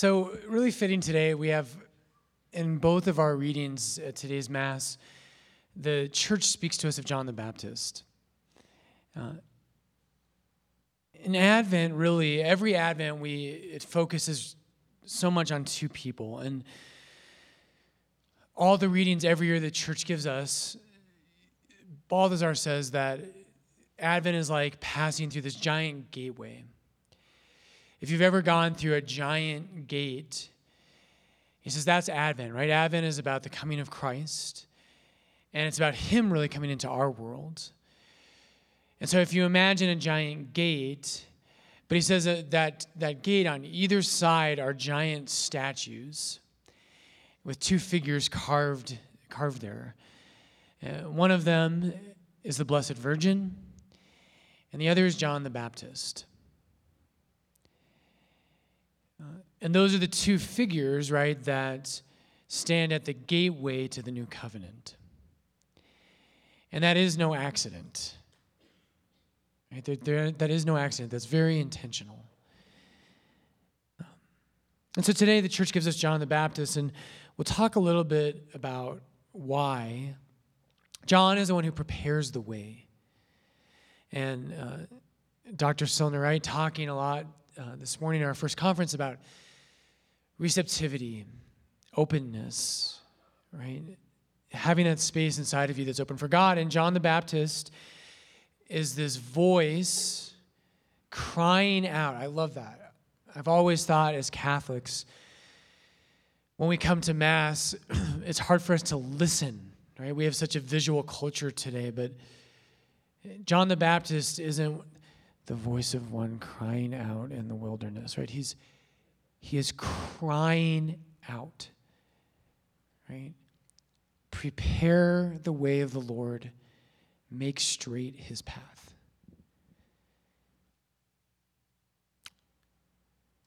So, really fitting today, we have in both of our readings at today's Mass, the church speaks to us of John the Baptist. Uh, in Advent, really, every Advent, we it focuses so much on two people. And all the readings every year the church gives us, Balthasar says that Advent is like passing through this giant gateway. If you've ever gone through a giant gate, he says that's Advent, right? Advent is about the coming of Christ, and it's about Him really coming into our world. And so if you imagine a giant gate, but he says that that, that gate on either side are giant statues with two figures carved, carved there. Uh, one of them is the Blessed Virgin, and the other is John the Baptist. Uh, and those are the two figures, right, that stand at the gateway to the new covenant. And that is no accident. Right? There, there, that is no accident. That's very intentional. And so today the church gives us John the Baptist, and we'll talk a little bit about why. John is the one who prepares the way. And uh, Dr. Right, talking a lot uh, this morning in our first conference about receptivity, openness, right? Having that space inside of you that's open for God. And John the Baptist is this voice crying out. I love that. I've always thought as Catholics, when we come to Mass, it's hard for us to listen, right? We have such a visual culture today, but John the Baptist isn't the voice of one crying out in the wilderness, right? He's he is crying out. Right? Prepare the way of the Lord, make straight his path.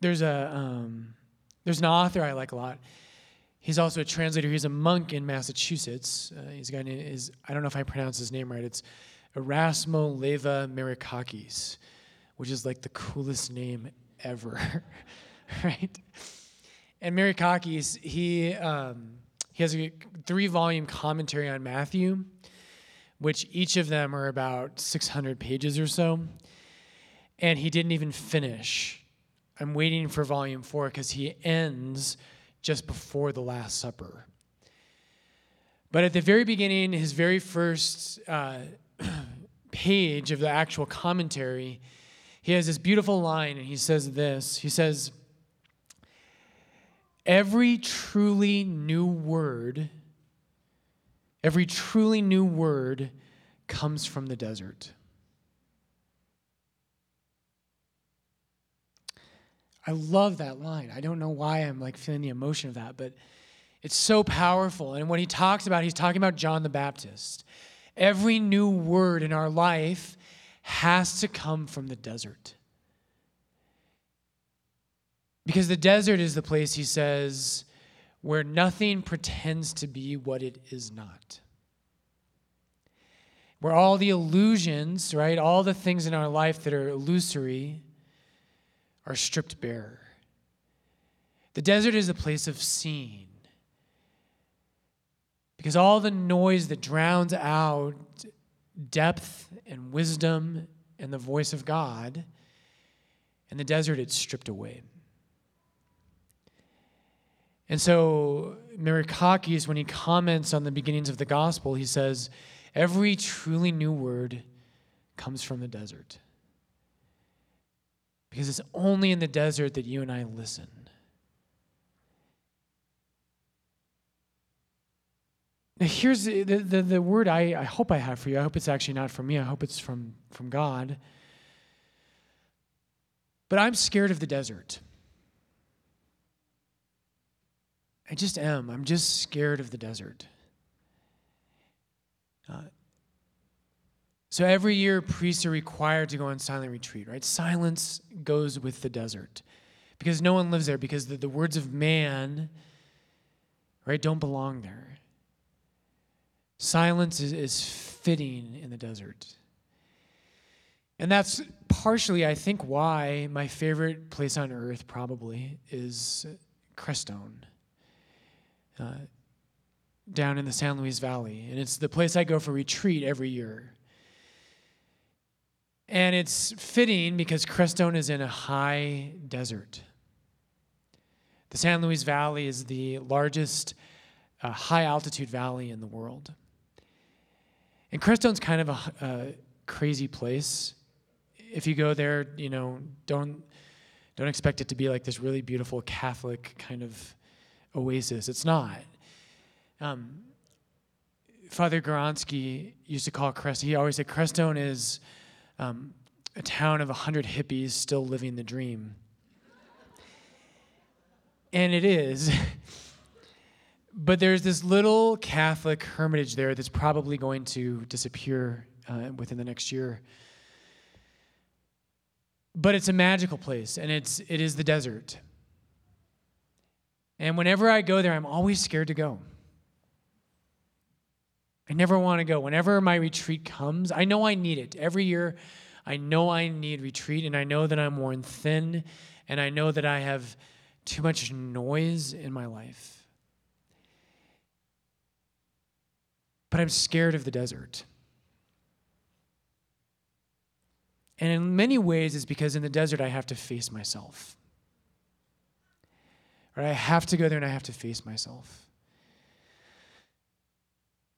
There's a um, there's an author I like a lot. He's also a translator. He's a monk in Massachusetts. Uh, he's a guy named is I don't know if I pronounce his name right. It's Erasmo Leiva Merikakis, which is like the coolest name ever. right? And Merikakis, he, um, he has a three volume commentary on Matthew, which each of them are about 600 pages or so. And he didn't even finish. I'm waiting for volume four because he ends just before the Last Supper. But at the very beginning, his very first uh, page of the actual commentary, he has this beautiful line, and he says this He says, Every truly new word, every truly new word comes from the desert. I love that line. I don't know why I'm like feeling the emotion of that, but it's so powerful. And when he talks about, he's talking about John the Baptist. Every new word in our life has to come from the desert. Because the desert is the place, he says, where nothing pretends to be what it is not. Where all the illusions, right, all the things in our life that are illusory are stripped bare. The desert is a place of seeing. Because all the noise that drowns out depth and wisdom and the voice of God, in the desert, it's stripped away. And so Merikakis, when he comments on the beginnings of the gospel, he says, Every truly new word comes from the desert. Because it's only in the desert that you and I listen. Now, here's the, the, the word I, I hope I have for you. I hope it's actually not from me, I hope it's from, from God. But I'm scared of the desert. I just am. I'm just scared of the desert. Uh, so every year, priests are required to go on silent retreat, right? Silence goes with the desert because no one lives there, because the, the words of man, right, don't belong there. Silence is, is fitting in the desert. And that's partially, I think, why my favorite place on earth probably is Crestone, uh, down in the San Luis Valley. And it's the place I go for retreat every year. And it's fitting because Crestone is in a high desert. The San Luis Valley is the largest uh, high altitude valley in the world. And Crestone's kind of a, a crazy place. If you go there, you know, don't don't expect it to be like this really beautiful Catholic kind of oasis. It's not. Um, Father Goronsky used to call Crestone, he always said Crestone is um, a town of 100 hippies still living the dream. And it is. but there's this little Catholic hermitage there that's probably going to disappear uh, within the next year. But it's a magical place, and it's it is the desert. And whenever I go there, I'm always scared to go. I never want to go. Whenever my retreat comes, I know I need it. Every year, I know I need retreat, and I know that I'm worn thin, and I know that I have too much noise in my life. But I'm scared of the desert. And in many ways, it's because in the desert, I have to face myself. Right? I have to go there and I have to face myself.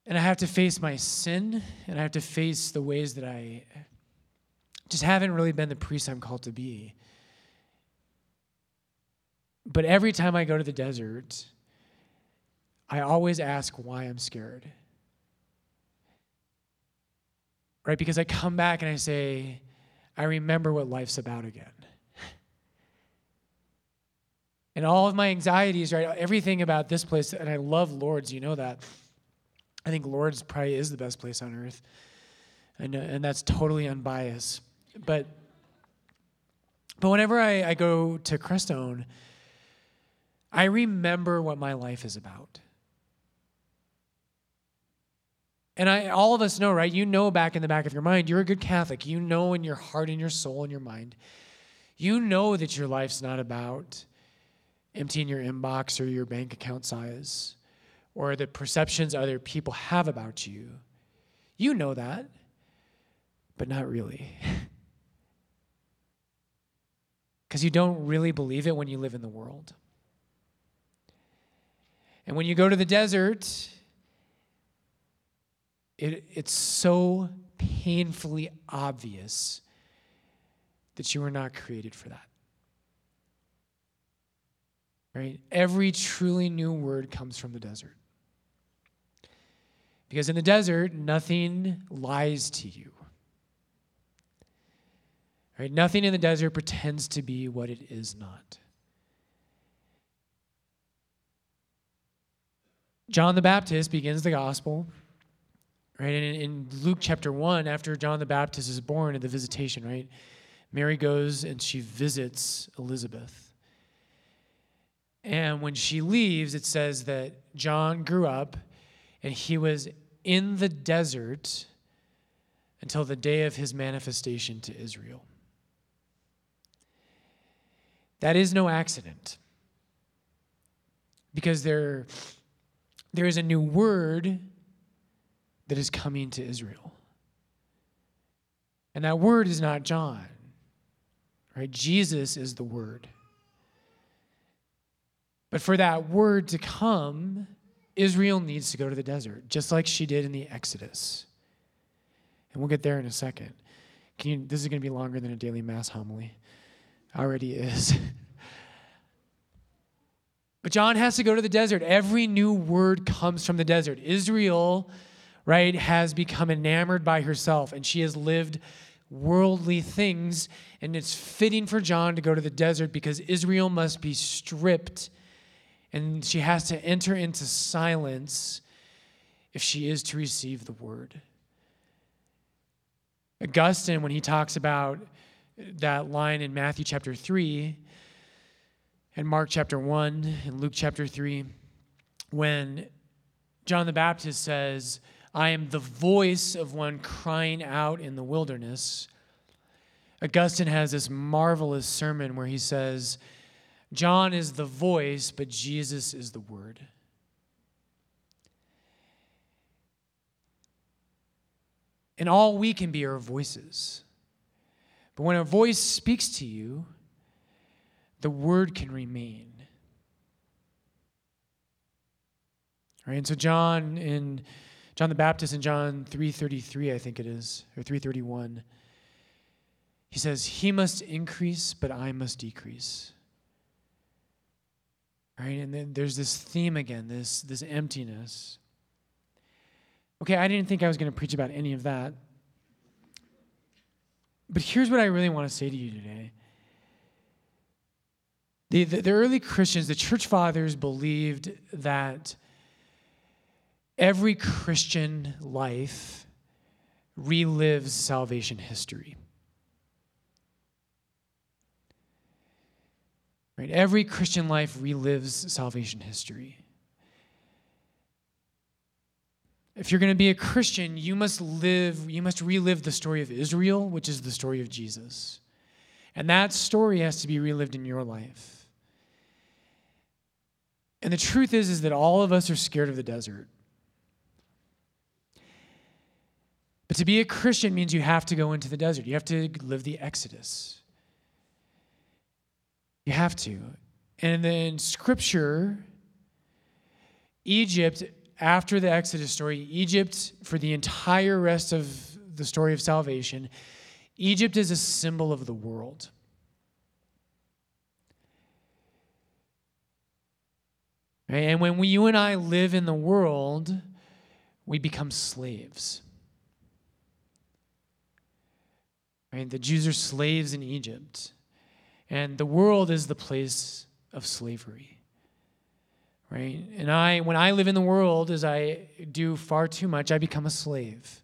And I have to face my sin, and I have to face the ways that I just haven't really been the priest I'm called to be. But every time I go to the desert, I always ask why I'm scared. Right? Because I come back and I say, I remember what life's about again. And all of my anxieties, right? Everything about this place, and I love Lord's, you know that. I think Lord's probably is the best place on earth. And, and that's totally unbiased. But but whenever I, I go to Crestone, I remember what my life is about. And I, all of us know, right? You know back in the back of your mind, you're a good Catholic. You know in your heart and your soul and your mind, you know that your life's not about emptying your inbox or your bank account size or the perceptions other people have about you. You know that, but not really. Because you don't really believe it when you live in the world. And when you go to the desert, it, it's so painfully obvious that you were not created for that. Right? Every truly new word comes from the desert. Because in the desert, nothing lies to you. Right? Nothing in the desert pretends to be what it is not. John the Baptist begins the gospel, right? And in, Luke chapter 1, after John the Baptist is born at the visitation, right? Mary goes and she visits Elizabeth. And when she leaves, it says that John grew up and he was in the desert until the day of his manifestation to Israel. That is no accident. Because there there is a new word that is coming to Israel. And that word is not John, right? Jesus is the word. But for that word to come, Israel needs to go to the desert, just like she did in the Exodus. And we'll get there in a second. Can you, this is going to be longer than a daily mass homily. Already is. But John has to go to the desert. Every new word comes from the desert. Israel, right, has become enamored by herself and she has lived worldly things. And it's fitting for John to go to the desert because Israel must be stripped and she has to enter into silence if she is to receive the word. Augustine, when he talks about that line in Matthew chapter 3, and Mark chapter 1 and Luke chapter 3 when John the Baptist says, I am the voice of one crying out in the wilderness. Augustine has this marvelous sermon where he says, John is the voice, but Jesus is the word. And all we can be are voices. But when a voice speaks to you, the word can remain. Right? And so John in John the Baptist in John 3:33 I think it is or 331 he says he must increase but I must decrease. Right? And then there's this theme again, this this emptiness. Okay, I didn't think I was going to preach about any of that. But here's what I really want to say to you today. The, the, the, early Christians, the church fathers, believed that every Christian life relives salvation history. Right? Every Christian life relives salvation history. If you're going to be a Christian, you must live, you must relive the story of Israel, which is the story of Jesus. And that story has to be relived in your life. And the truth is is that all of us are scared of the desert. But to be a Christian means you have to go into the desert. You have to live the Exodus. You have to. And then scripture Egypt after the Exodus story, Egypt, for the entire rest of the story of salvation, Egypt is a symbol of the world. Right? And when we, you and I live in the world, we become slaves. Right? The Jews are slaves in Egypt, and the world is the place of slavery right? And I, when I live in the world, as I do far too much, I become a slave,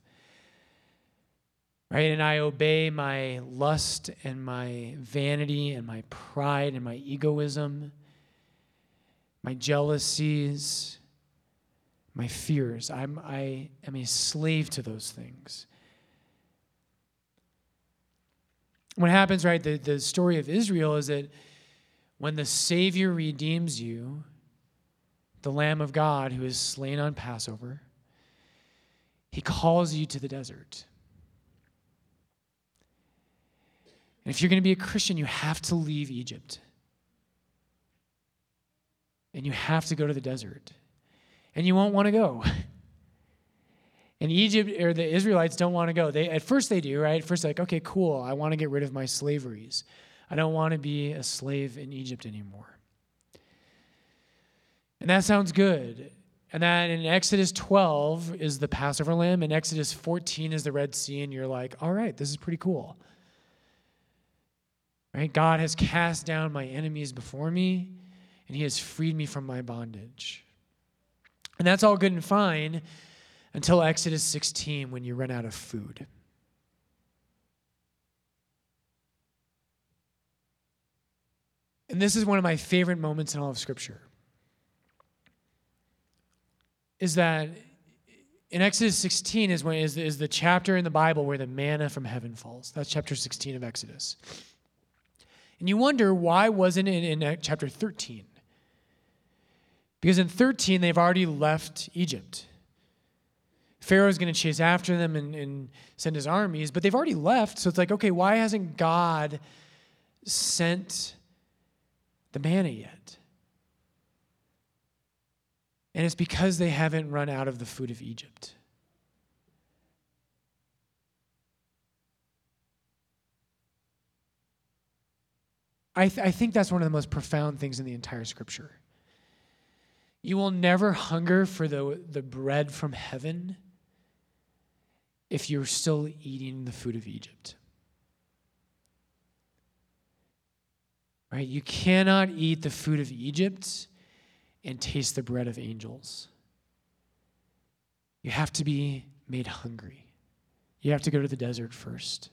right? And I obey my lust and my vanity and my pride and my egoism, my jealousies, my fears. I'm, I am a slave to those things. What happens, right? The, the story of Israel is that when the Savior redeems you, the Lamb of God who is slain on Passover, he calls you to the desert. And if you're going to be a Christian, you have to leave Egypt. And you have to go to the desert. And you won't want to go. And Egypt or the Israelites don't want to go. They at first they do, right? At first, like, okay, cool. I want to get rid of my slaveries. I don't want to be a slave in Egypt anymore. And that sounds good. And then in Exodus 12 is the Passover lamb, and Exodus 14 is the Red Sea, and you're like, all right, this is pretty cool. Right? God has cast down my enemies before me, and he has freed me from my bondage. And that's all good and fine until Exodus 16 when you run out of food. And this is one of my favorite moments in all of Scripture is that in Exodus 16 is when is, is the chapter in the Bible where the manna from heaven falls. That's chapter 16 of Exodus. And you wonder why wasn't it in chapter 13? Because in 13 they've already left Egypt. Pharaoh's going to chase after them and, and send his armies, but they've already left. So it's like, okay, why hasn't God sent the manna yet? And it's because they haven't run out of the food of Egypt. I, th- I think that's one of the most profound things in the entire scripture. You will never hunger for the, the bread from heaven if you're still eating the food of Egypt. Right? You cannot eat the food of Egypt and taste the bread of angels. You have to be made hungry. You have to go to the desert first.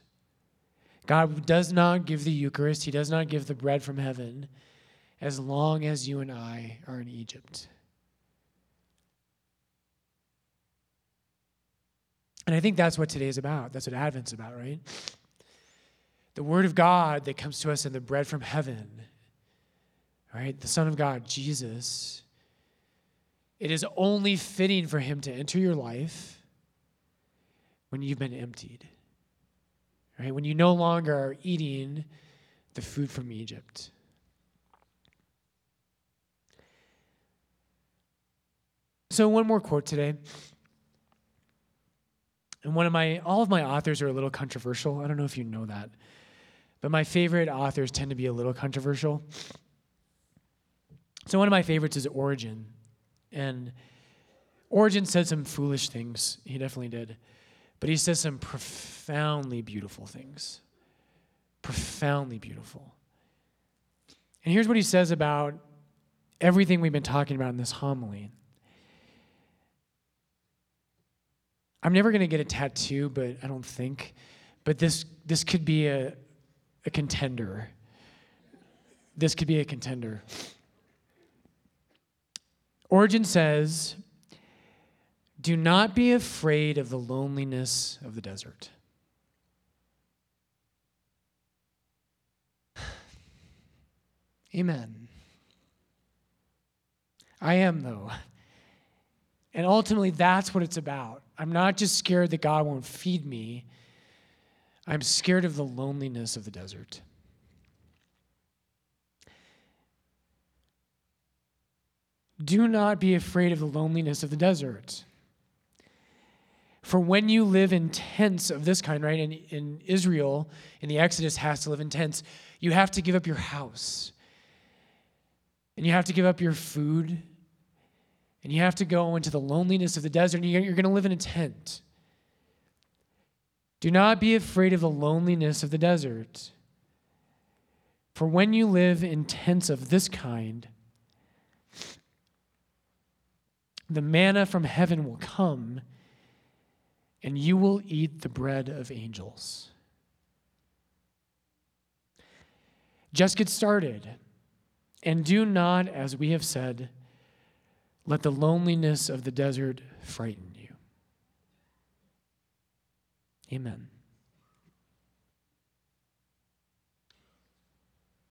God does not give the Eucharist, He does not give the bread from heaven as long as you and I are in Egypt. And I think that's what today is about. That's what Advent's about, right? the Word of God that comes to us in the bread from heaven, right? The Son of God, Jesus. It is only fitting for Him to enter your life when you've been emptied, right? When you no longer are eating the food from Egypt. So, one more quote today. And one of my, all of my authors are a little controversial. I don't know if you know that. But my favorite authors tend to be a little controversial. So, one of my favorites is Origen. And Origen said some foolish things. He definitely did. But he says some profoundly beautiful things. Profoundly beautiful. And here's what he says about everything we've been talking about in this homily. I'm never to get a tattoo, but I don't think. But this this could be a a contender. This could be a contender. Origen says, "Do not be afraid of the loneliness of the desert." Amen. I am though. And ultimately, that's what it's about. I'm not just scared that God won't feed me, I'm scared of the loneliness of the desert. Do not be afraid of the loneliness of the desert. For when you live in tents of this kind, right, in, in Israel, in the Exodus, has to live in tents, you have to give up your house. And you have to give up your food and you have to go into the loneliness of the desert and you're going to live in a tent. Do not be afraid of the loneliness of the desert. For when you live in tents of this kind, the manna from heaven will come, and you will eat the bread of angels. Just get started, and do not, as we have said, let the loneliness of the desert frighten you. Amen.